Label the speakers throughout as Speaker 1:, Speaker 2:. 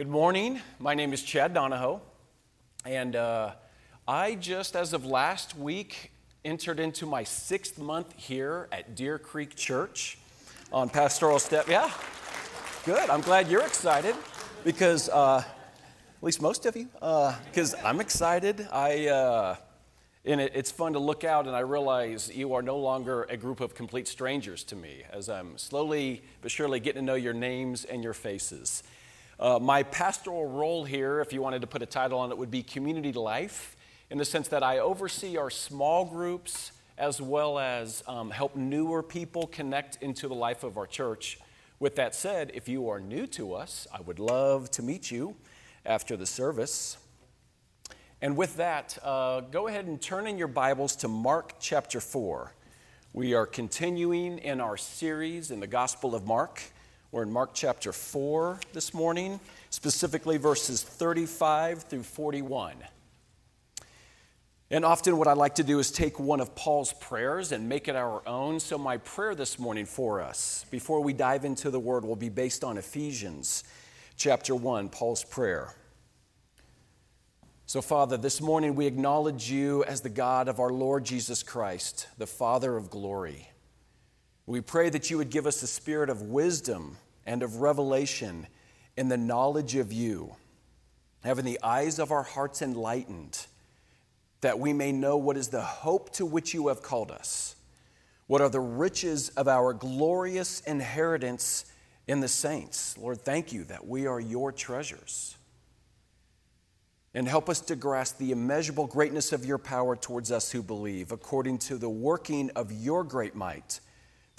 Speaker 1: Good morning. My name is Chad Donahoe, and uh, I just, as of last week, entered into my sixth month here at Deer Creek Church on pastoral step. Yeah, good. I'm glad you're excited because, uh, at least most of you, because uh, I'm excited. I uh, and it, it's fun to look out and I realize you are no longer a group of complete strangers to me as I'm slowly but surely getting to know your names and your faces. Uh, my pastoral role here, if you wanted to put a title on it, would be community life, in the sense that I oversee our small groups as well as um, help newer people connect into the life of our church. With that said, if you are new to us, I would love to meet you after the service. And with that, uh, go ahead and turn in your Bibles to Mark chapter 4. We are continuing in our series in the Gospel of Mark. We're in Mark chapter 4 this morning, specifically verses 35 through 41. And often, what I like to do is take one of Paul's prayers and make it our own. So, my prayer this morning for us, before we dive into the word, will be based on Ephesians chapter 1, Paul's prayer. So, Father, this morning we acknowledge you as the God of our Lord Jesus Christ, the Father of glory. We pray that you would give us a spirit of wisdom and of revelation in the knowledge of you, having the eyes of our hearts enlightened, that we may know what is the hope to which you have called us, what are the riches of our glorious inheritance in the saints. Lord, thank you that we are your treasures. And help us to grasp the immeasurable greatness of your power towards us who believe, according to the working of your great might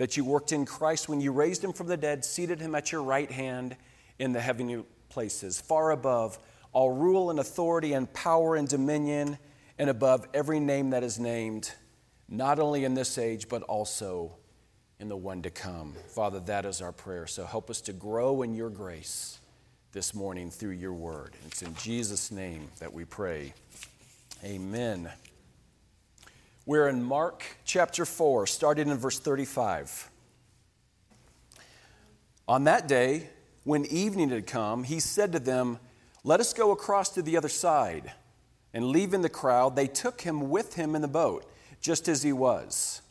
Speaker 1: that you worked in Christ when you raised him from the dead, seated him at your right hand in the heavenly places, far above all rule and authority and power and dominion, and above every name that is named, not only in this age, but also in the one to come. Father, that is our prayer. So help us to grow in your grace this morning through your word. It's in Jesus' name that we pray. Amen. We're in Mark chapter 4, starting in verse 35. On that day, when evening had come, he said to them, Let us go across to the other side. And leaving the crowd, they took him with him in the boat, just as he was.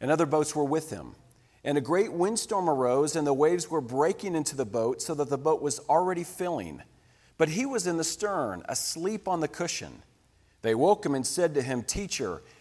Speaker 1: And other boats were with him. And a great windstorm arose, and the waves were breaking into the boat, so that the boat was already filling. But he was in the stern, asleep on the cushion. They woke him and said to him, Teacher,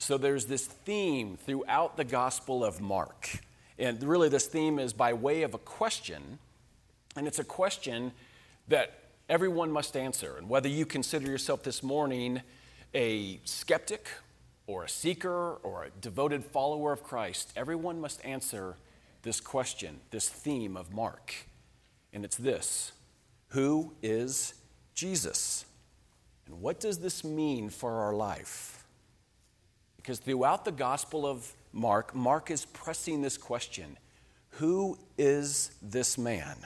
Speaker 1: So there's this theme throughout the Gospel of Mark. And really, this theme is by way of a question. And it's a question that everyone must answer. And whether you consider yourself this morning a skeptic or a seeker or a devoted follower of Christ, everyone must answer this question, this theme of Mark. And it's this Who is Jesus? And what does this mean for our life? Because throughout the Gospel of Mark, Mark is pressing this question Who is this man?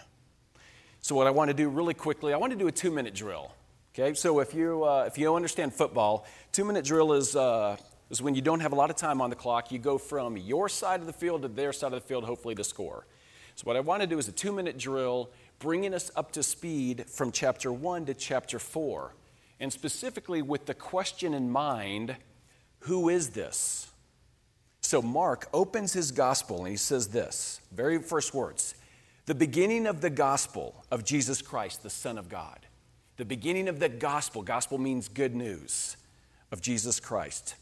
Speaker 1: So, what I want to do really quickly, I want to do a two minute drill. Okay, so if you, uh, if you understand football, two minute drill is, uh, is when you don't have a lot of time on the clock. You go from your side of the field to their side of the field, hopefully to score. So, what I want to do is a two minute drill, bringing us up to speed from chapter one to chapter four. And specifically with the question in mind who is this? So Mark opens his gospel and he says this very first words the beginning of the gospel of Jesus Christ, the Son of God. The beginning of the gospel, gospel means good news of Jesus Christ.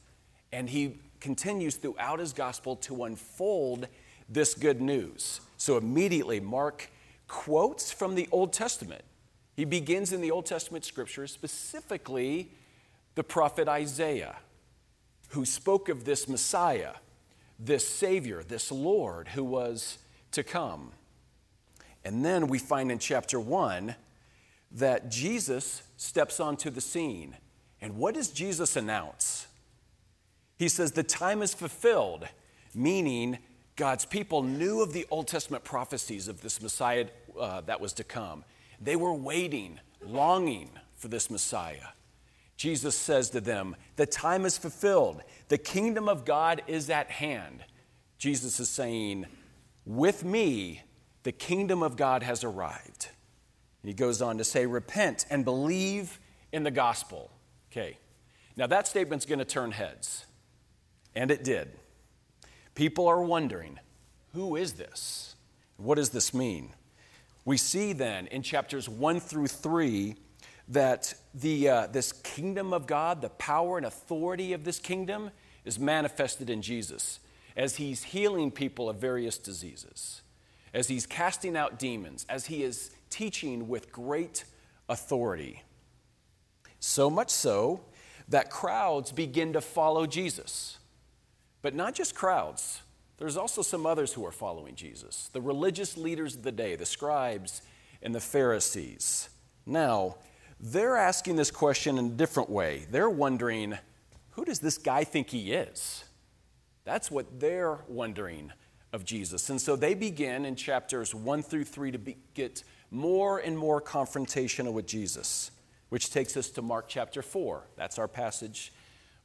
Speaker 1: And he continues throughout his gospel to unfold this good news. So immediately, Mark quotes from the Old Testament. He begins in the Old Testament scriptures, specifically the prophet Isaiah who spoke of this Messiah, this Savior, this Lord who was to come. And then we find in chapter 1 that Jesus steps onto the scene. And what does Jesus announce? He says, The time is fulfilled, meaning God's people knew of the Old Testament prophecies of this Messiah uh, that was to come. They were waiting, longing for this Messiah. Jesus says to them, The time is fulfilled. The kingdom of God is at hand. Jesus is saying, With me, the kingdom of God has arrived. And he goes on to say, Repent and believe in the gospel. Okay. Now that statement's going to turn heads. And it did. People are wondering, who is this? What does this mean? We see then in chapters 1 through 3 that the, uh, this kingdom of God, the power and authority of this kingdom, is manifested in Jesus as he's healing people of various diseases, as he's casting out demons, as he is teaching with great authority. So much so that crowds begin to follow Jesus. But not just crowds, there's also some others who are following Jesus the religious leaders of the day, the scribes and the Pharisees. Now, they're asking this question in a different way. They're wondering, who does this guy think he is? That's what they're wondering of Jesus. And so they begin in chapters 1 through 3 to be, get more and more confrontational with Jesus, which takes us to Mark chapter 4. That's our passage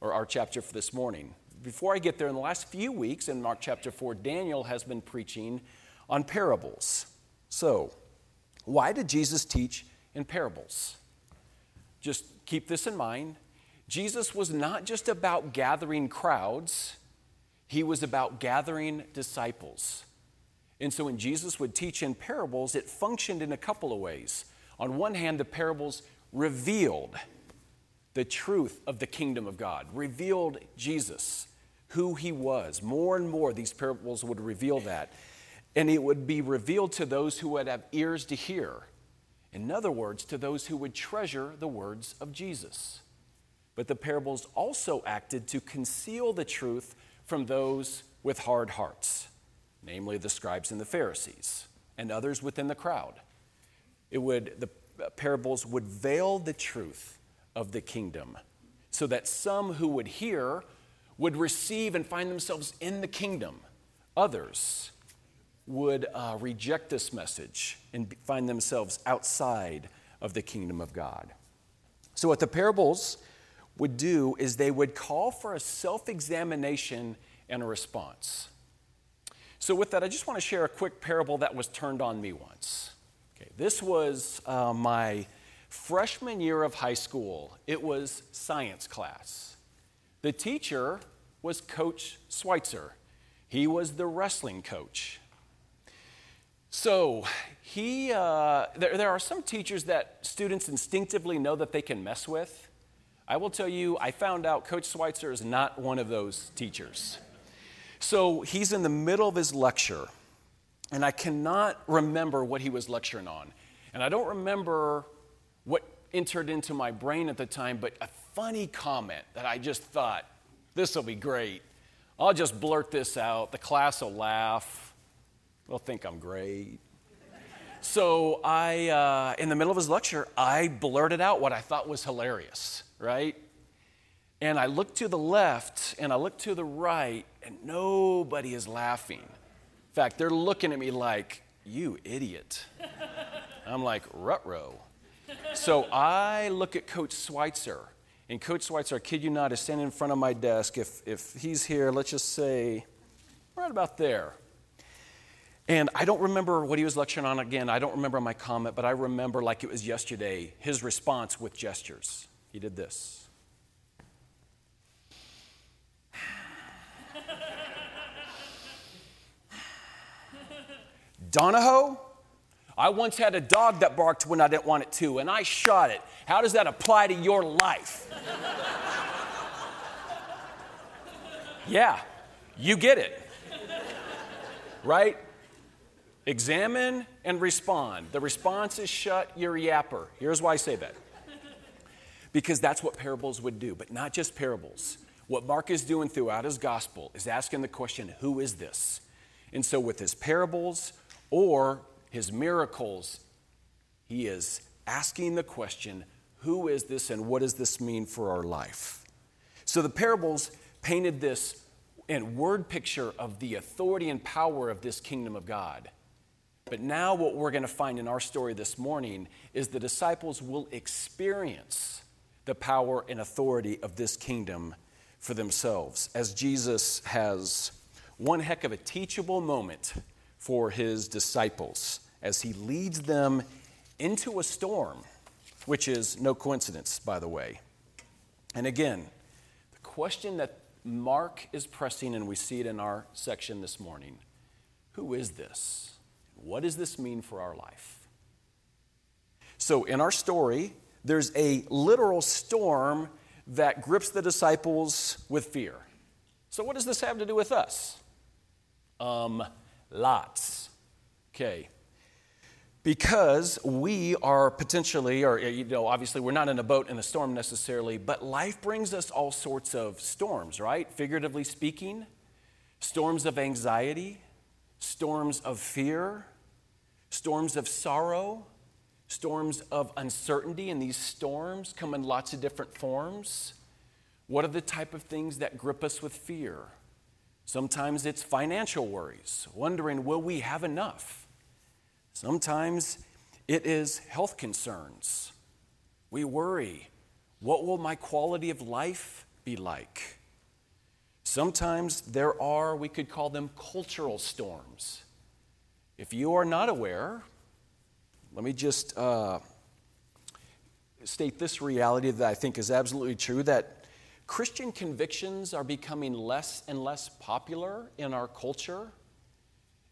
Speaker 1: or our chapter for this morning. Before I get there, in the last few weeks in Mark chapter 4, Daniel has been preaching on parables. So, why did Jesus teach in parables? Just keep this in mind. Jesus was not just about gathering crowds, he was about gathering disciples. And so when Jesus would teach in parables, it functioned in a couple of ways. On one hand, the parables revealed the truth of the kingdom of God, revealed Jesus, who he was. More and more, these parables would reveal that. And it would be revealed to those who would have ears to hear. In other words, to those who would treasure the words of Jesus. But the parables also acted to conceal the truth from those with hard hearts namely the scribes and the Pharisees, and others within the crowd. It would, the parables would veil the truth of the kingdom so that some who would hear would receive and find themselves in the kingdom. Others would uh, reject this message and find themselves outside of the kingdom of God. So, what the parables would do is they would call for a self examination and a response. So, with that, I just want to share a quick parable that was turned on me once. Okay, this was uh, my freshman year of high school, it was science class. The teacher was Coach Schweitzer, he was the wrestling coach. So, he, uh, there, there are some teachers that students instinctively know that they can mess with. I will tell you, I found out Coach Schweitzer is not one of those teachers. So he's in the middle of his lecture, and I cannot remember what he was lecturing on. And I don't remember what entered into my brain at the time, but a funny comment that I just thought, this will be great. I'll just blurt this out. The class will laugh. They'll think I'm great. So I, uh, in the middle of his lecture, I blurted out what I thought was hilarious, right? And I look to the left and I look to the right, and nobody is laughing. In fact, they're looking at me like, you idiot. I'm like, rut-row. So I look at Coach Schweitzer, and Coach Schweitzer, I kid you not, is standing in front of my desk. If, if he's here, let's just say right about there. And I don't remember what he was lecturing on again. I don't remember my comment, but I remember like it was yesterday his response with gestures. He did this. Donahoe, I once had a dog that barked when I didn't want it to, and I shot it. How does that apply to your life? yeah, you get it. Right? Examine and respond. The response is shut your yapper. Here's why I say that. Because that's what parables would do, but not just parables. What Mark is doing throughout his gospel is asking the question, who is this? And so with his parables, or his miracles, he is asking the question Who is this and what does this mean for our life? So the parables painted this and word picture of the authority and power of this kingdom of God. But now, what we're going to find in our story this morning is the disciples will experience the power and authority of this kingdom for themselves as Jesus has one heck of a teachable moment for his disciples as he leads them into a storm, which is no coincidence, by the way. And again, the question that Mark is pressing, and we see it in our section this morning who is this? What does this mean for our life? So, in our story, there's a literal storm that grips the disciples with fear. So, what does this have to do with us? Um, lots. Okay. Because we are potentially, or, you know, obviously we're not in a boat in a storm necessarily, but life brings us all sorts of storms, right? Figuratively speaking, storms of anxiety, storms of fear, storms of sorrow, storms of uncertainty, and these storms come in lots of different forms. What are the type of things that grip us with fear? Sometimes it's financial worries, wondering, will we have enough? Sometimes it is health concerns. We worry, what will my quality of life be like? Sometimes there are, we could call them cultural storms. If you are not aware, let me just uh, state this reality that I think is absolutely true that Christian convictions are becoming less and less popular in our culture.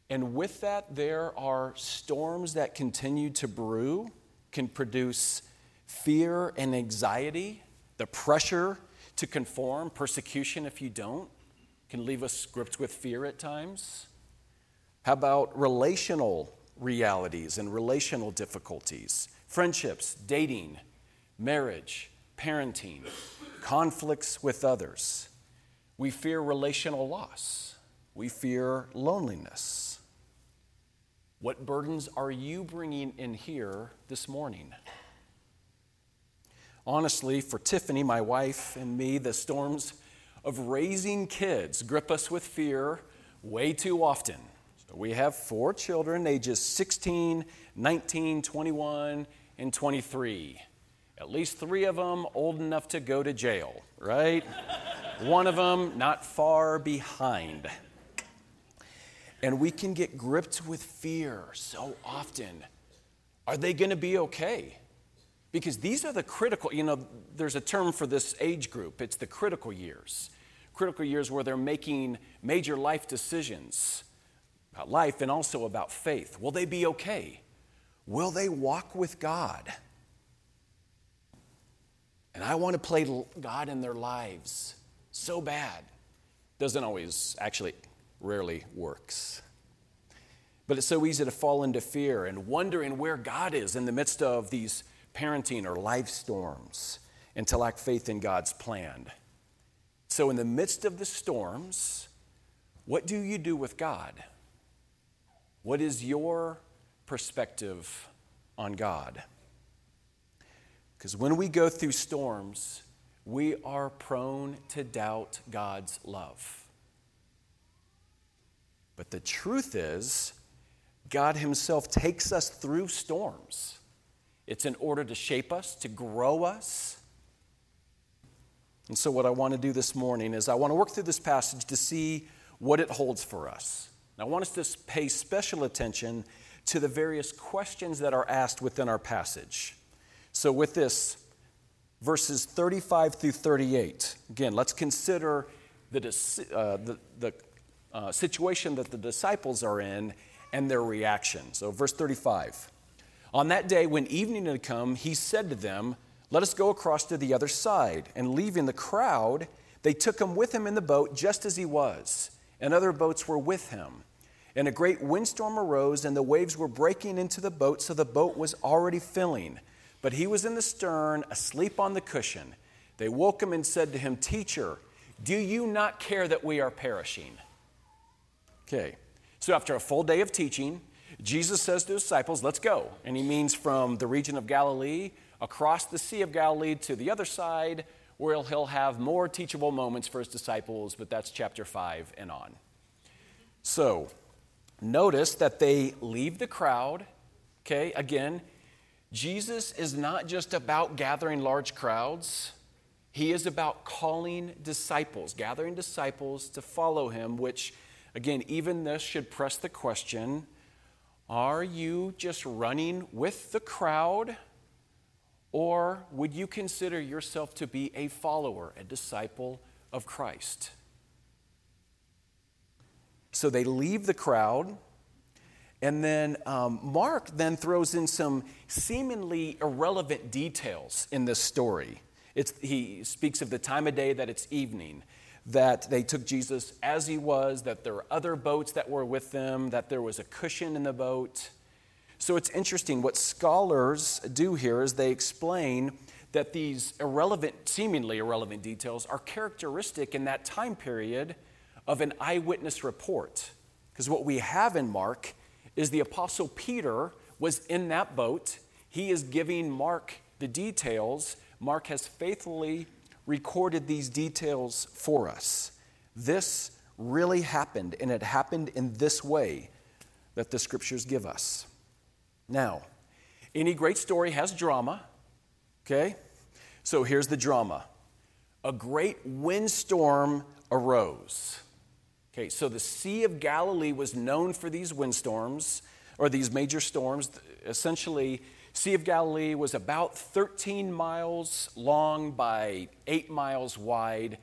Speaker 1: And with that, there are storms that continue to brew, can produce fear and anxiety, the pressure to conform, persecution if you don't, can leave us gripped with fear at times. How about relational realities and relational difficulties? Friendships, dating, marriage, parenting, conflicts with others. We fear relational loss. We fear loneliness. What burdens are you bringing in here this morning? Honestly, for Tiffany, my wife, and me, the storms of raising kids grip us with fear way too often. We have four children, ages 16, 19, 21, and 23. At least three of them old enough to go to jail, right? One of them not far behind. And we can get gripped with fear so often. Are they going to be okay? Because these are the critical, you know, there's a term for this age group. It's the critical years. Critical years where they're making major life decisions about life and also about faith. Will they be okay? Will they walk with God? And I want to play God in their lives so bad. Doesn't always, actually, rarely works. But it's so easy to fall into fear and wondering where God is in the midst of these parenting or life storms and to lack faith in God's plan. So, in the midst of the storms, what do you do with God? What is your perspective on God? Because when we go through storms, we are prone to doubt God's love. But the truth is, God Himself takes us through storms. It's in order to shape us, to grow us. And so, what I want to do this morning is I want to work through this passage to see what it holds for us. Now, I want us to pay special attention to the various questions that are asked within our passage. So, with this, verses 35 through 38, again, let's consider the, uh, the, the uh, situation that the disciples are in and their reaction. So, verse 35 On that day, when evening had come, he said to them, Let us go across to the other side. And leaving the crowd, they took him with him in the boat just as he was, and other boats were with him. And a great windstorm arose, and the waves were breaking into the boat, so the boat was already filling. But he was in the stern, asleep on the cushion. They woke him and said to him, Teacher, do you not care that we are perishing? Okay, so after a full day of teaching, Jesus says to his disciples, Let's go. And he means from the region of Galilee across the Sea of Galilee to the other side, where he'll have more teachable moments for his disciples, but that's chapter 5 and on. So, notice that they leave the crowd. Okay, again, Jesus is not just about gathering large crowds, he is about calling disciples, gathering disciples to follow him, which, again, even this should press the question are you just running with the crowd? Or would you consider yourself to be a follower, a disciple of Christ? So they leave the crowd, and then um, Mark then throws in some seemingly irrelevant details in this story. It's, he speaks of the time of day that it's evening, that they took Jesus as he was, that there were other boats that were with them, that there was a cushion in the boat. So it's interesting. What scholars do here is they explain that these irrelevant, seemingly irrelevant details are characteristic in that time period of an eyewitness report. Because what we have in Mark is the Apostle Peter was in that boat. He is giving Mark the details. Mark has faithfully recorded these details for us. This really happened, and it happened in this way that the scriptures give us. Now, any great story has drama, okay? So here's the drama a great windstorm arose. Okay, so the Sea of Galilee was known for these windstorms or these major storms. Essentially, Sea of Galilee was about 13 miles long by 8 miles wide.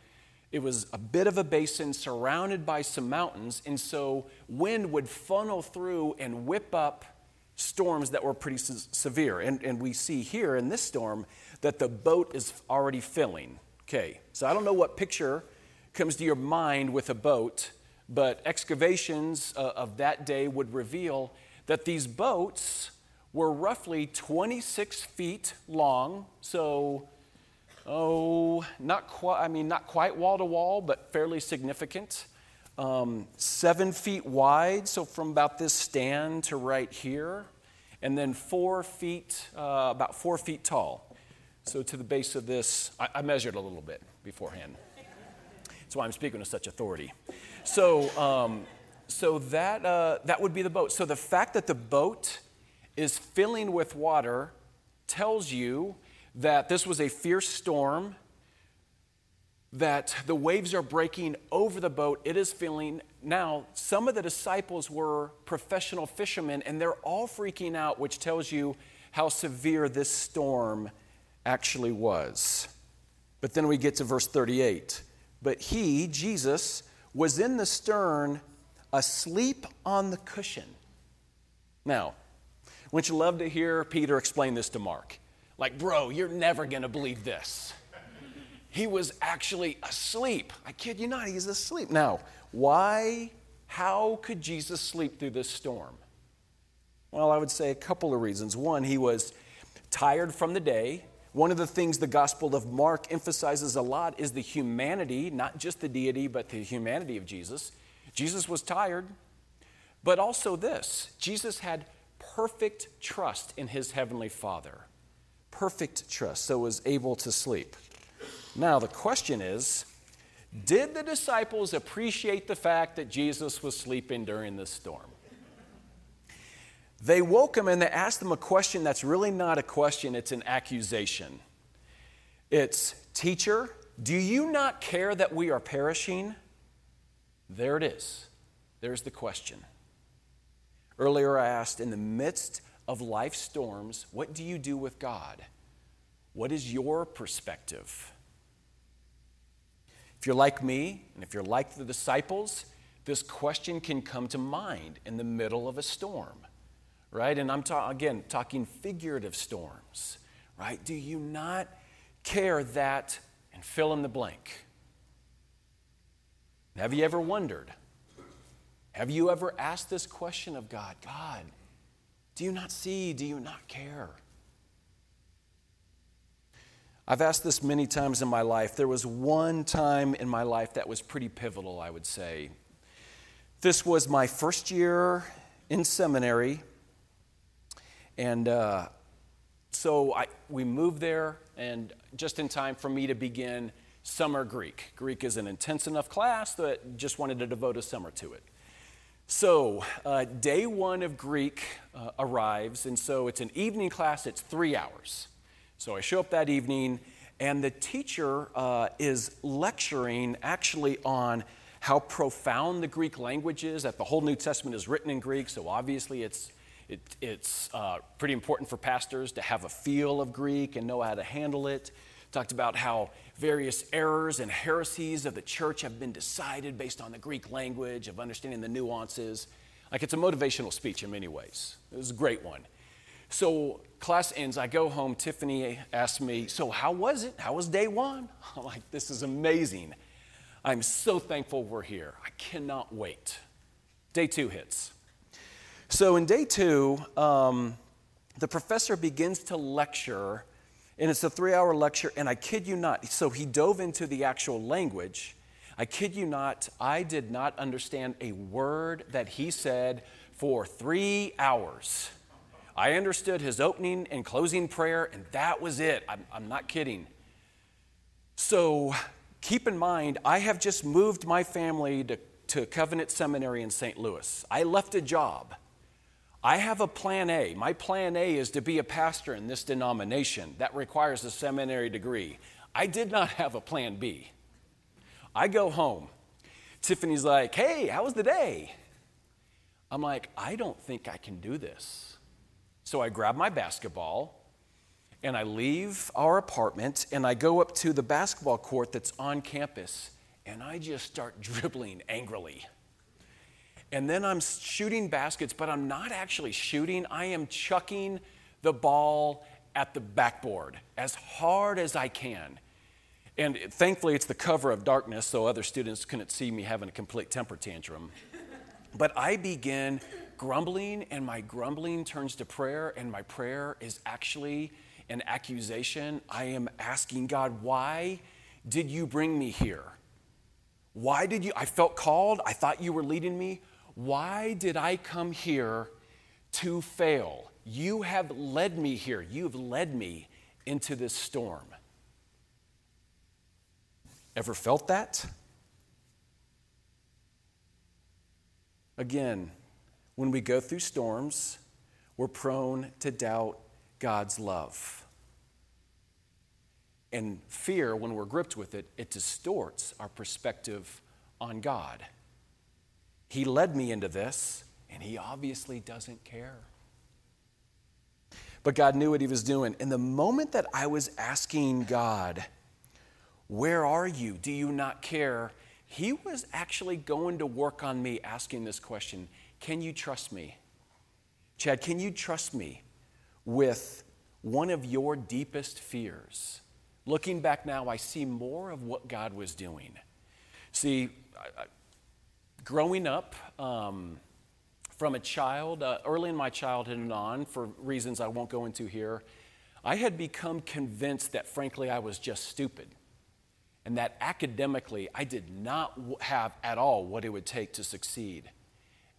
Speaker 1: It was a bit of a basin surrounded by some mountains, and so wind would funnel through and whip up storms that were pretty se- severe. And, and we see here in this storm that the boat is already filling. Okay, so I don't know what picture comes to your mind with a boat, but excavations uh, of that day would reveal that these boats were roughly 26 feet long, so oh, not quite, I mean, not quite wall to wall, but fairly significant um, seven feet wide, so from about this stand to right here, and then four feet, uh, about four feet tall. So to the base of this, I, I, measured a little bit beforehand. That's why I'm speaking with such authority. So, um, so that, uh, that would be the boat. So the fact that the boat is filling with water tells you that this was a fierce storm that the waves are breaking over the boat. It is filling. Now, some of the disciples were professional fishermen, and they're all freaking out, which tells you how severe this storm actually was. But then we get to verse 38. But he, Jesus, was in the stern, asleep on the cushion. Now, wouldn't you love to hear Peter explain this to Mark? Like, bro, you're never going to believe this he was actually asleep. I kid you not, he's asleep. Now, why, how could Jesus sleep through this storm? Well, I would say a couple of reasons. One, he was tired from the day. One of the things the Gospel of Mark emphasizes a lot is the humanity, not just the deity, but the humanity of Jesus. Jesus was tired, but also this Jesus had perfect trust in his heavenly Father. Perfect trust, so was able to sleep. Now, the question is did the disciples appreciate the fact that Jesus was sleeping during this storm? They woke him and they asked him a question that's really not a question, it's an accusation. It's, Teacher, do you not care that we are perishing? There it is. There's the question. Earlier, I asked, in the midst of life storms, what do you do with God? What is your perspective? If you're like me, and if you're like the disciples, this question can come to mind in the middle of a storm, right? And I'm ta- again talking figurative storms, right? Do you not care that, and fill in the blank? Have you ever wondered? Have you ever asked this question of God? God, do you not see? Do you not care? I've asked this many times in my life. There was one time in my life that was pretty pivotal, I would say. This was my first year in seminary, and uh, so I, we moved there, and just in time for me to begin summer Greek. Greek is an intense enough class that just wanted to devote a summer to it. So, uh, day one of Greek uh, arrives, and so it's an evening class, it's three hours. So I show up that evening, and the teacher uh, is lecturing actually on how profound the Greek language is, that the whole New Testament is written in Greek, so obviously it's, it, it's uh, pretty important for pastors to have a feel of Greek and know how to handle it. Talked about how various errors and heresies of the church have been decided based on the Greek language, of understanding the nuances. Like it's a motivational speech in many ways. It was a great one. So class ends, I go home. Tiffany asks me, So, how was it? How was day one? I'm like, This is amazing. I'm so thankful we're here. I cannot wait. Day two hits. So, in day two, um, the professor begins to lecture and it's a three hour lecture, and I kid you not. So he dove into the actual language. I kid you not, I did not understand a word that he said for three hours. I understood his opening and closing prayer, and that was it. I'm, I'm not kidding. So keep in mind, I have just moved my family to, to Covenant Seminary in St. Louis. I left a job. I have a plan A. My plan A is to be a pastor in this denomination. That requires a seminary degree. I did not have a plan B. I go home. Tiffany's like, hey, how was the day? I'm like, I don't think I can do this. So I grab my basketball and I leave our apartment and I go up to the basketball court that's on campus and I just start dribbling angrily. And then I'm shooting baskets, but I'm not actually shooting. I am chucking the ball at the backboard as hard as I can. And thankfully, it's the cover of darkness, so other students couldn't see me having a complete temper tantrum. But I begin grumbling, and my grumbling turns to prayer, and my prayer is actually an accusation. I am asking God, why did you bring me here? Why did you? I felt called. I thought you were leading me. Why did I come here to fail? You have led me here. You have led me into this storm. Ever felt that? Again, when we go through storms, we're prone to doubt God's love. And fear, when we're gripped with it, it distorts our perspective on God. He led me into this, and He obviously doesn't care. But God knew what He was doing. In the moment that I was asking God, Where are you? Do you not care? He was actually going to work on me asking this question Can you trust me? Chad, can you trust me with one of your deepest fears? Looking back now, I see more of what God was doing. See, growing up, um, from a child, uh, early in my childhood and on, for reasons I won't go into here, I had become convinced that, frankly, I was just stupid. And that academically, I did not have at all what it would take to succeed.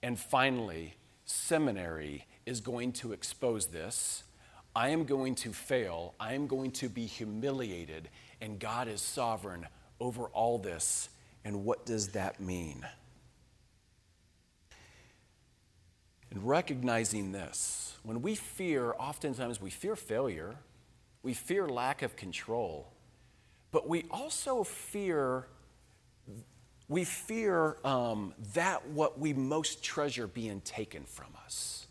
Speaker 1: And finally, seminary is going to expose this. I am going to fail. I am going to be humiliated. And God is sovereign over all this. And what does that mean? And recognizing this, when we fear, oftentimes we fear failure, we fear lack of control, but we also fear we fear um, that what we most treasure being taken from us,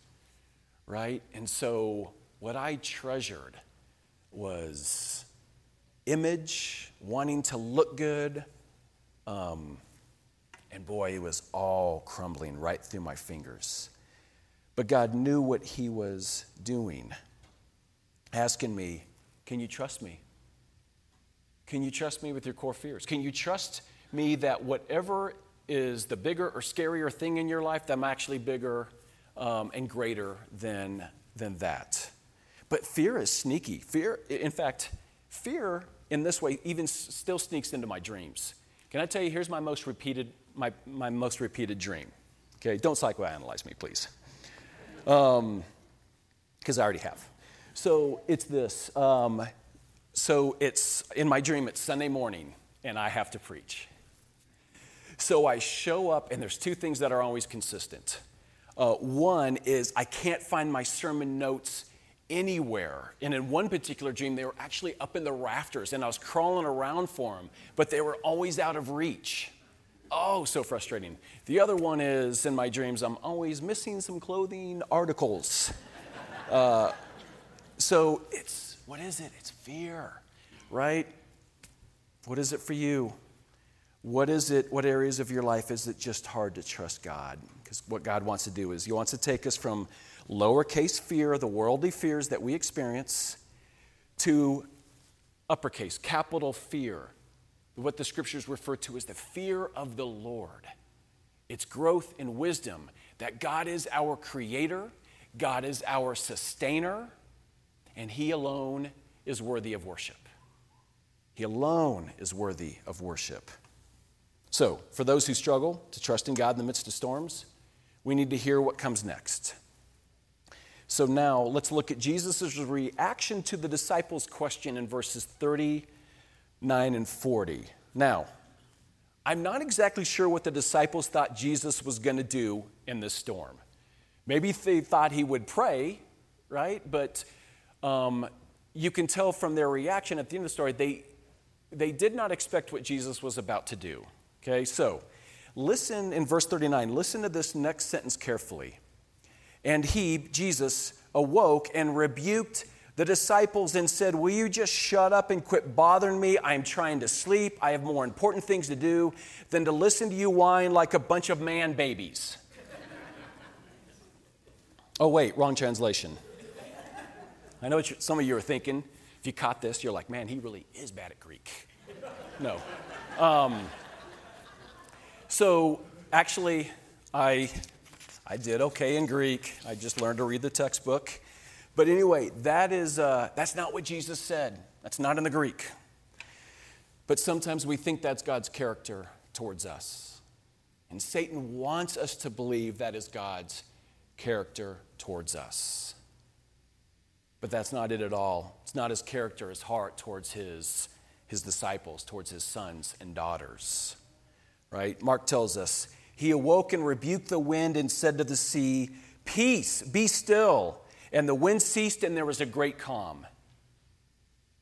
Speaker 1: right? And so, what I treasured was image, wanting to look good, um, and boy, it was all crumbling right through my fingers. But God knew what He was doing, asking me, Can you trust me? Can you trust me with your core fears? Can you trust me that whatever is the bigger or scarier thing in your life, that I'm actually bigger um, and greater than, than that? But fear is sneaky. Fear, in fact, fear in this way even still sneaks into my dreams. Can I tell you, here's my most repeated, my, my most repeated dream. Okay, don't psychoanalyze me, please because um, I already have. So it's this. Um, so it's in my dream, it's Sunday morning, and I have to preach. So I show up, and there's two things that are always consistent. Uh, one is I can't find my sermon notes anywhere. And in one particular dream, they were actually up in the rafters, and I was crawling around for them, but they were always out of reach. Oh, so frustrating. The other one is in my dreams, I'm always missing some clothing articles. Uh, so it's, what is it? It's fear, right? What is it for you? What is it, what areas of your life is it just hard to trust God? Because what God wants to do is He wants to take us from lowercase fear, the worldly fears that we experience, to uppercase, capital fear, what the scriptures refer to as the fear of the Lord. It's growth in wisdom that God is our creator, God is our sustainer, and He alone is worthy of worship. He alone is worthy of worship. So, for those who struggle to trust in God in the midst of storms, we need to hear what comes next. So, now let's look at Jesus' reaction to the disciples' question in verses 39 and 40. Now, I'm not exactly sure what the disciples thought Jesus was going to do in this storm. Maybe they thought he would pray, right? But um, you can tell from their reaction at the end of the story, they, they did not expect what Jesus was about to do. Okay, so listen in verse 39, listen to this next sentence carefully. And he, Jesus, awoke and rebuked the disciples then said, Will you just shut up and quit bothering me? I'm trying to sleep. I have more important things to do than to listen to you whine like a bunch of man babies. oh, wait, wrong translation. I know what some of you are thinking. If you caught this, you're like, man, he really is bad at Greek. No. Um, so actually, I, I did okay in Greek. I just learned to read the textbook. But anyway, that is, uh, that's not what Jesus said. That's not in the Greek. But sometimes we think that's God's character towards us. And Satan wants us to believe that is God's character towards us. But that's not it at all. It's not his character, his heart towards his, his disciples, towards his sons and daughters right? Mark tells us, He awoke and rebuked the wind and said to the sea, Peace, be still. And the wind ceased and there was a great calm.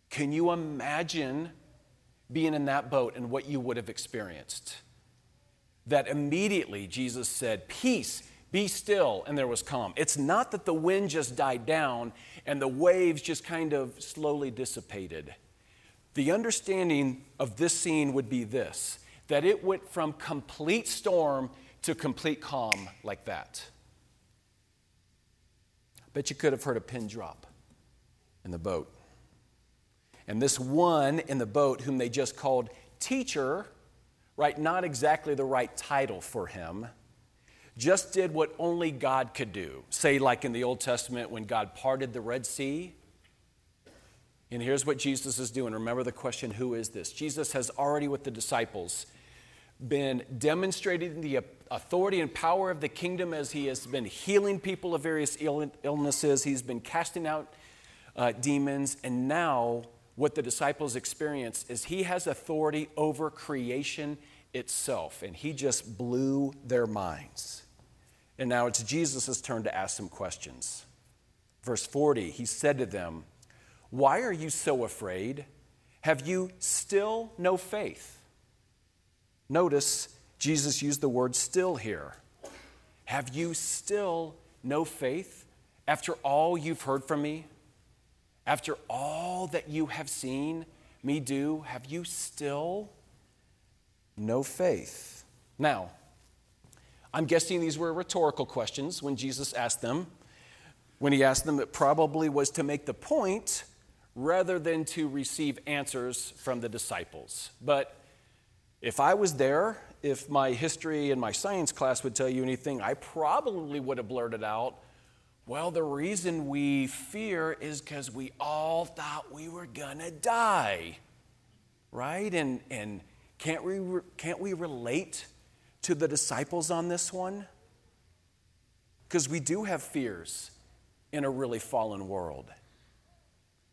Speaker 1: Can you imagine being in that boat and what you would have experienced? That immediately Jesus said, Peace, be still, and there was calm. It's not that the wind just died down and the waves just kind of slowly dissipated. The understanding of this scene would be this that it went from complete storm to complete calm like that. Bet you could have heard a pin drop in the boat. And this one in the boat, whom they just called teacher, right, not exactly the right title for him, just did what only God could do. Say, like in the Old Testament, when God parted the Red Sea. And here's what Jesus is doing. Remember the question who is this? Jesus has already, with the disciples, been demonstrating the authority and power of the kingdom as he has been healing people of various Ill- illnesses. He's been casting out uh, demons. And now, what the disciples experience is he has authority over creation itself. And he just blew their minds. And now it's Jesus' turn to ask some questions. Verse 40, he said to them, Why are you so afraid? Have you still no faith? Notice Jesus used the word still here. Have you still no faith after all you've heard from me? After all that you have seen me do, have you still no faith? Now, I'm guessing these were rhetorical questions when Jesus asked them. When he asked them, it probably was to make the point rather than to receive answers from the disciples. But if I was there, if my history and my science class would tell you anything, I probably would have blurted out, well, the reason we fear is because we all thought we were gonna die, right? And, and can't, we, can't we relate to the disciples on this one? Because we do have fears in a really fallen world.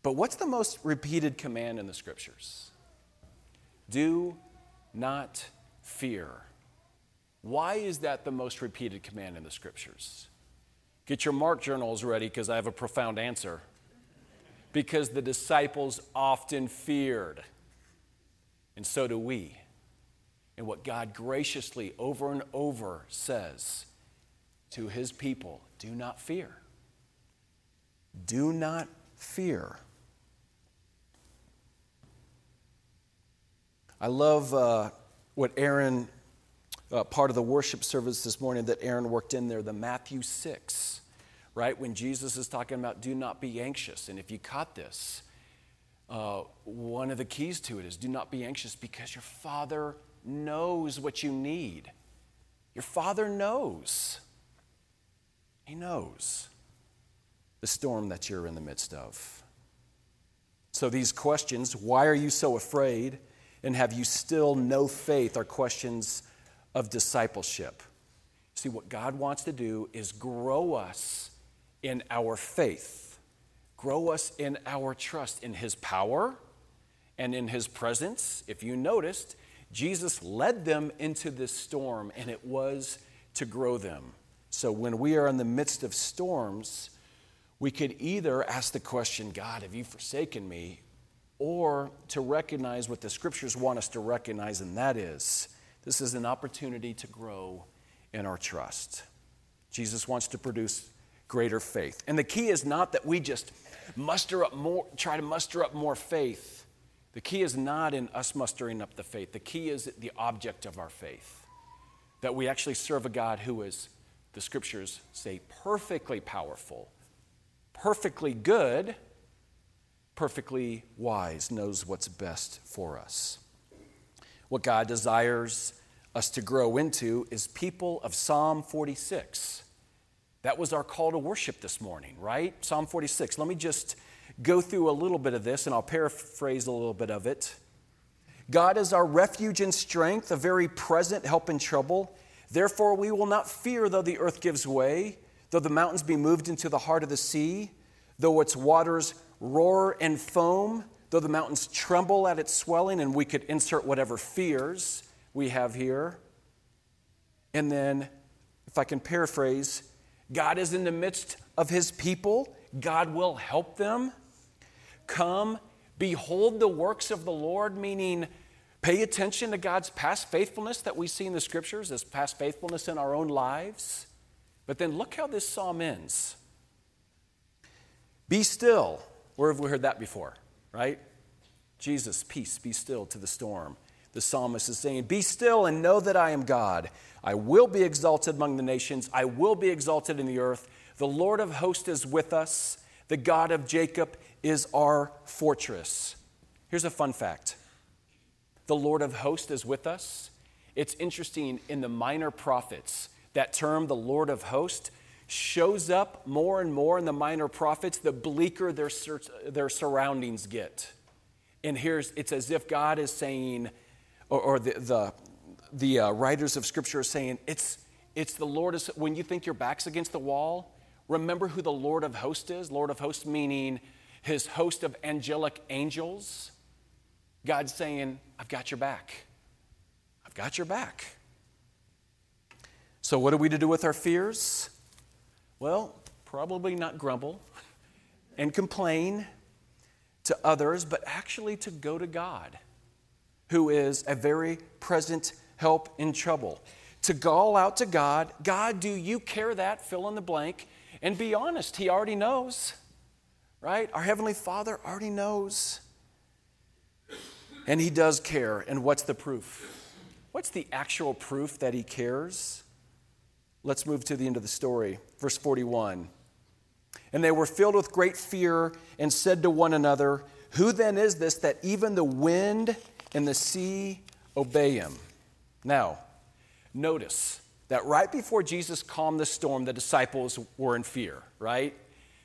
Speaker 1: But what's the most repeated command in the scriptures? Do not fear. Why is that the most repeated command in the scriptures? Get your mark journals ready because I have a profound answer. Because the disciples often feared, and so do we. And what God graciously over and over says to his people do not fear. Do not fear. I love uh, what Aaron, uh, part of the worship service this morning that Aaron worked in there, the Matthew 6, right? When Jesus is talking about do not be anxious. And if you caught this, uh, one of the keys to it is do not be anxious because your Father knows what you need. Your Father knows. He knows the storm that you're in the midst of. So, these questions why are you so afraid? And have you still no faith? are questions of discipleship. See, what God wants to do is grow us in our faith, grow us in our trust in His power and in His presence. If you noticed, Jesus led them into this storm, and it was to grow them. So when we are in the midst of storms, we could either ask the question, God, have you forsaken me? Or to recognize what the scriptures want us to recognize, and that is this is an opportunity to grow in our trust. Jesus wants to produce greater faith. And the key is not that we just muster up more, try to muster up more faith. The key is not in us mustering up the faith. The key is the object of our faith. That we actually serve a God who is, the scriptures say, perfectly powerful, perfectly good, perfectly wise, knows what's best for us. What God desires us to grow into is people of Psalm 46. That was our call to worship this morning, right? Psalm 46. Let me just go through a little bit of this and I'll paraphrase a little bit of it. God is our refuge and strength, a very present help in trouble. Therefore, we will not fear though the earth gives way, though the mountains be moved into the heart of the sea, though its waters roar and foam, though the mountains tremble at its swelling, and we could insert whatever fears we have here. And then, if I can paraphrase, God is in the midst of his people, God will help them. Come, behold the works of the Lord, meaning pay attention to God's past faithfulness that we see in the scriptures, as past faithfulness in our own lives. But then look how this psalm ends. Be still. Where have we heard that before, right? Jesus, peace, be still to the storm. The psalmist is saying, Be still and know that I am God. I will be exalted among the nations, I will be exalted in the earth. The Lord of hosts is with us. The God of Jacob is our fortress. Here's a fun fact the Lord of hosts is with us. It's interesting in the minor prophets, that term, the Lord of hosts, shows up more and more in the minor prophets, the bleaker their, their surroundings get. And here's, it's as if God is saying, or, or the, the, the uh, writers of Scripture are saying, it's, it's the Lord, is, when you think your back's against the wall, remember who the Lord of hosts is. Lord of hosts meaning his host of angelic angels. God's saying, I've got your back. I've got your back. So, what are we to do with our fears? Well, probably not grumble and complain to others, but actually to go to God, who is a very present help in trouble. To call out to God, God, do you care that? Fill in the blank. And be honest, He already knows, right? Our Heavenly Father already knows. And He does care. And what's the proof? What's the actual proof that He cares? Let's move to the end of the story. Verse 41. And they were filled with great fear and said to one another, Who then is this that even the wind and the sea obey him? Now, notice that right before Jesus calmed the storm, the disciples were in fear, right?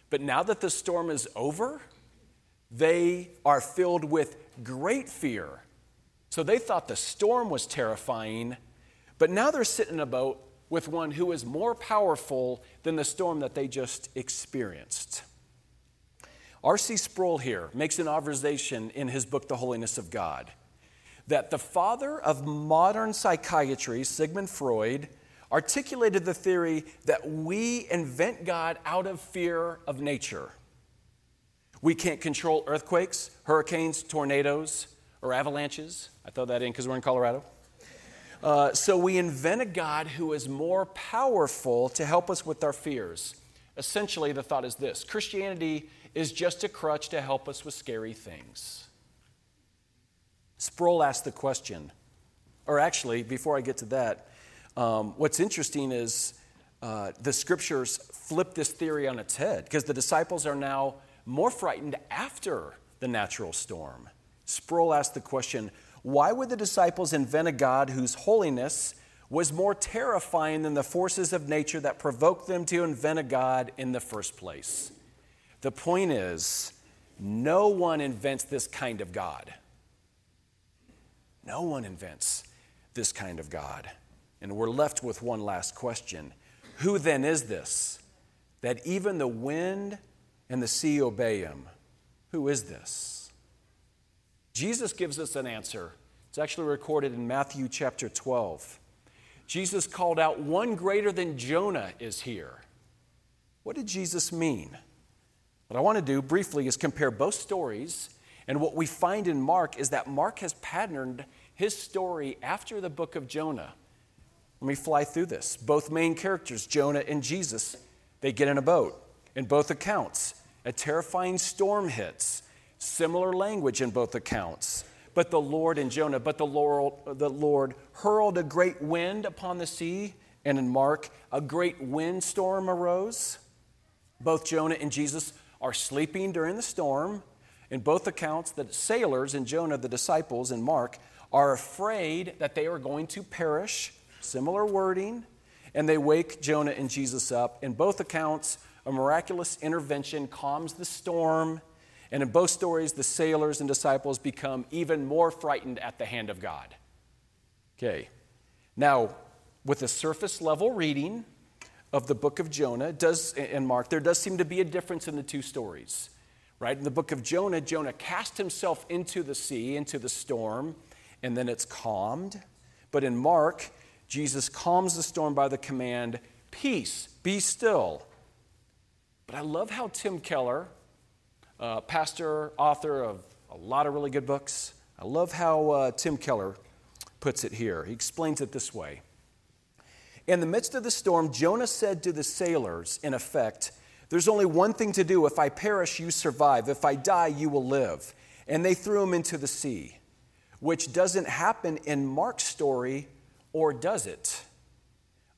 Speaker 1: But now that the storm is over, they are filled with great fear. So they thought the storm was terrifying, but now they're sitting in a boat with one who is more powerful than the storm that they just experienced. R.C. Sproul here makes an observation in his book, The Holiness of God, that the father of modern psychiatry, Sigmund Freud, articulated the theory that we invent God out of fear of nature. We can't control earthquakes, hurricanes, tornadoes, or avalanches. I throw that in because we're in Colorado. Uh, so we invent a God who is more powerful to help us with our fears. Essentially, the thought is this Christianity is just a crutch to help us with scary things. Sproul asked the question, or actually, before I get to that, um, what's interesting is uh, the scriptures flip this theory on its head because the disciples are now more frightened after the natural storm. Sproul asked the question why would the disciples invent a God whose holiness was more terrifying than the forces of nature that provoked them to invent a God in the first place? The point is, no one invents this kind of God. No one invents this kind of God. And we're left with one last question Who then is this? That even the wind and the sea obey him. Who is this? Jesus gives us an answer. It's actually recorded in Matthew chapter 12. Jesus called out, One greater than Jonah is here. What did Jesus mean? What I want to do briefly is compare both stories. And what we find in Mark is that Mark has patterned his story after the book of Jonah. Let me fly through this. Both main characters, Jonah and Jesus, they get in a boat. In both accounts, a terrifying storm hits. Similar language in both accounts. But the Lord in Jonah, but the Lord, the Lord hurled a great wind upon the sea, and in Mark, a great windstorm arose. Both Jonah and Jesus are sleeping during the storm. In both accounts, the sailors in Jonah, the disciples in Mark, are afraid that they are going to perish. Similar wording. And they wake Jonah and Jesus up. In both accounts, a miraculous intervention calms the storm and in both stories, the sailors and disciples become even more frightened at the hand of God. Okay. Now, with a surface level reading of the book of Jonah does and Mark, there does seem to be a difference in the two stories. Right? In the book of Jonah, Jonah cast himself into the sea, into the storm, and then it's calmed. But in Mark, Jesus calms the storm by the command, Peace, be still. But I love how Tim Keller, uh, pastor, author of a lot of really good books. I love how uh, Tim Keller puts it here. He explains it this way In the midst of the storm, Jonah said to the sailors, in effect, There's only one thing to do. If I perish, you survive. If I die, you will live. And they threw him into the sea, which doesn't happen in Mark's story, or does it?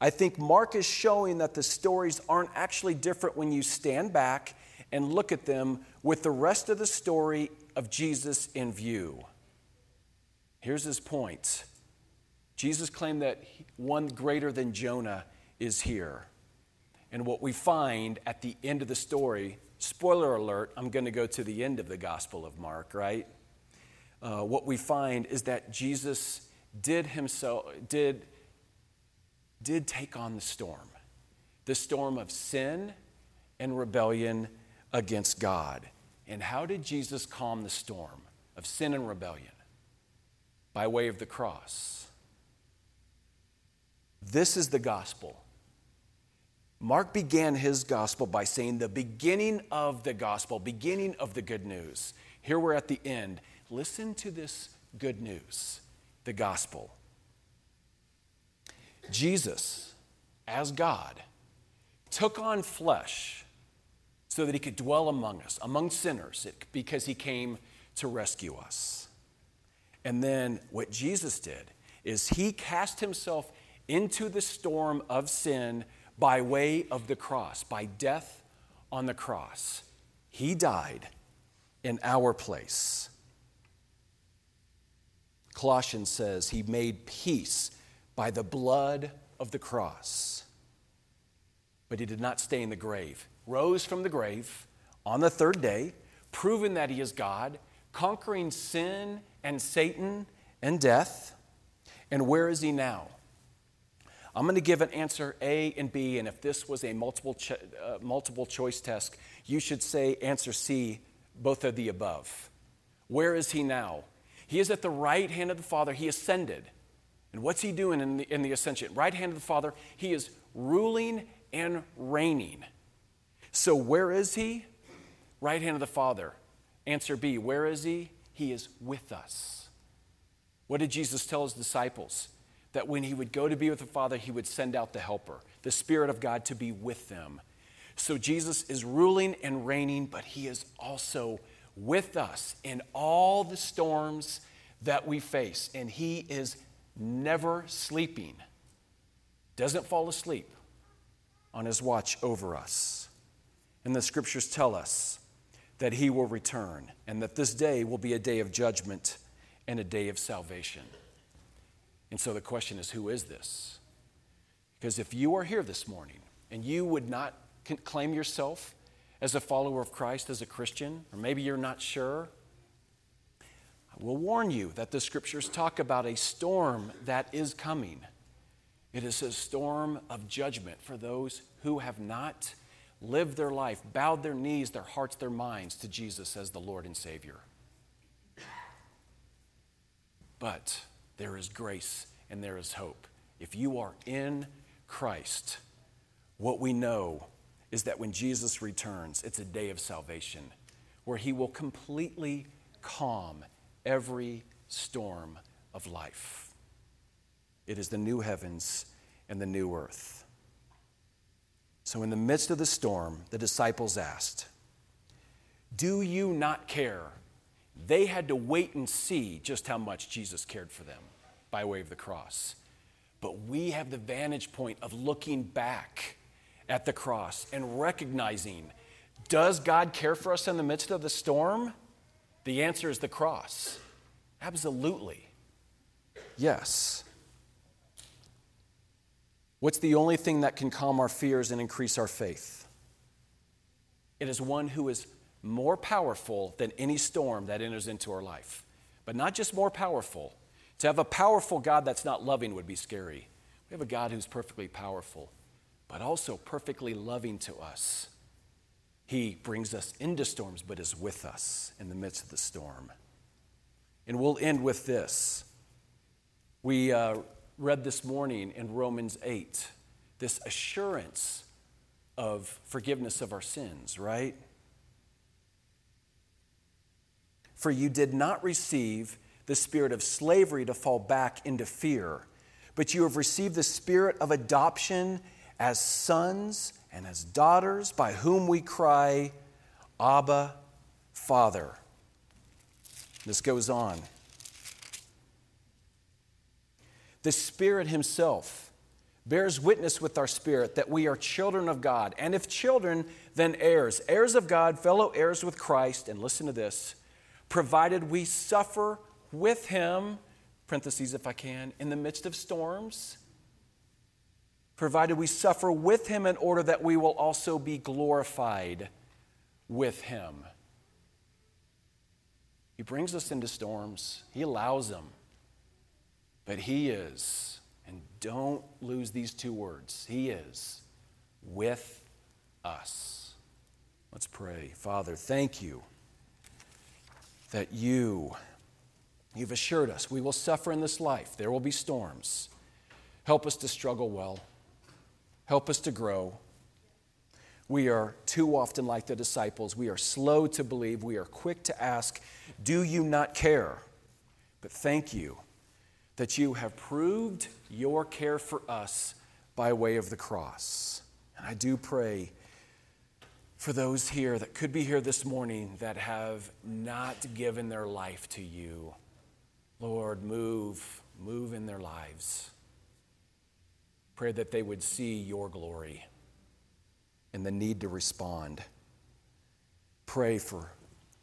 Speaker 1: I think Mark is showing that the stories aren't actually different when you stand back and look at them with the rest of the story of Jesus in view. Here's his point Jesus claimed that one greater than Jonah is here. And what we find at the end of the story, spoiler alert, I'm going to go to the end of the Gospel of Mark, right? Uh, what we find is that Jesus did himself, did, did take on the storm the storm of sin and rebellion against God. And how did Jesus calm the storm of sin and rebellion? By way of the cross. This is the gospel. Mark began his gospel by saying, the beginning of the gospel, beginning of the good news. Here we're at the end. Listen to this good news, the gospel. Jesus, as God, took on flesh so that he could dwell among us, among sinners, because he came to rescue us. And then what Jesus did is he cast himself into the storm of sin by way of the cross, by death on the cross. He died in our place. Colossians says he made peace by the blood of the cross. But he did not stay in the grave rose from the grave on the third day, proven that he is God, conquering sin and Satan and death. And where is he now? I'm going to give an answer A and B, and if this was a multiple, cho- uh, multiple choice test, you should say answer C both of the above. Where is he now? He is at the right hand of the Father. He ascended. And what's he doing in the, in the ascension? Right hand of the Father. He is ruling and reigning. So, where is he? Right hand of the Father. Answer B, where is he? He is with us. What did Jesus tell his disciples? That when he would go to be with the Father, he would send out the Helper, the Spirit of God, to be with them. So Jesus is ruling and reigning, but he is also with us in all the storms that we face. And he is never sleeping, doesn't fall asleep on his watch over us. And the scriptures tell us that he will return and that this day will be a day of judgment and a day of salvation. And so the question is who is this? Because if you are here this morning and you would not claim yourself as a follower of Christ, as a Christian, or maybe you're not sure, I will warn you that the scriptures talk about a storm that is coming. It is a storm of judgment for those who have not lived their life, bowed their knees, their hearts, their minds to Jesus as the Lord and Savior. But there is grace and there is hope. If you are in Christ, what we know is that when Jesus returns, it's a day of salvation where he will completely calm every storm of life. It is the new heavens and the new earth. So, in the midst of the storm, the disciples asked, Do you not care? They had to wait and see just how much Jesus cared for them by way of the cross. But we have the vantage point of looking back at the cross and recognizing does God care for us in the midst of the storm? The answer is the cross. Absolutely. Yes. What's the only thing that can calm our fears and increase our faith? It is one who is more powerful than any storm that enters into our life. But not just more powerful. To have a powerful God that's not loving would be scary. We have a God who's perfectly powerful, but also perfectly loving to us. He brings us into storms, but is with us in the midst of the storm. And we'll end with this. We uh, read this morning in Romans 8 this assurance of forgiveness of our sins, right? For you did not receive the spirit of slavery to fall back into fear, but you have received the spirit of adoption as sons and as daughters, by whom we cry, Abba, Father. This goes on. The Spirit Himself bears witness with our spirit that we are children of God. And if children, then heirs, heirs of God, fellow heirs with Christ. And listen to this provided we suffer with Him, parentheses if I can, in the midst of storms, provided we suffer with Him in order that we will also be glorified with Him. He brings us into storms, He allows them. But He is, and don't lose these two words He is with us. Let's pray. Father, thank you that you, you've assured us we will suffer in this life. There will be storms. Help us to struggle well. Help us to grow. We are too often like the disciples. We are slow to believe. We are quick to ask, Do you not care? But thank you that you have proved your care for us by way of the cross. And I do pray for those here that could be here this morning that have not given their life to you. Lord, move, move in their lives. Pray that they would see your glory and the need to respond. Pray for,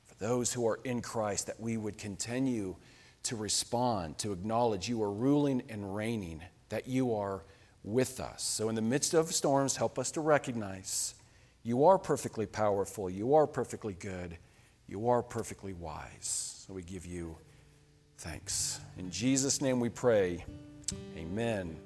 Speaker 1: for those who are in Christ that we would continue to respond, to acknowledge you are ruling and reigning, that you are with us. So, in the midst of storms, help us to recognize you are perfectly powerful, you are perfectly good, you are perfectly wise. So, we give you thanks. In Jesus' name we pray. Amen.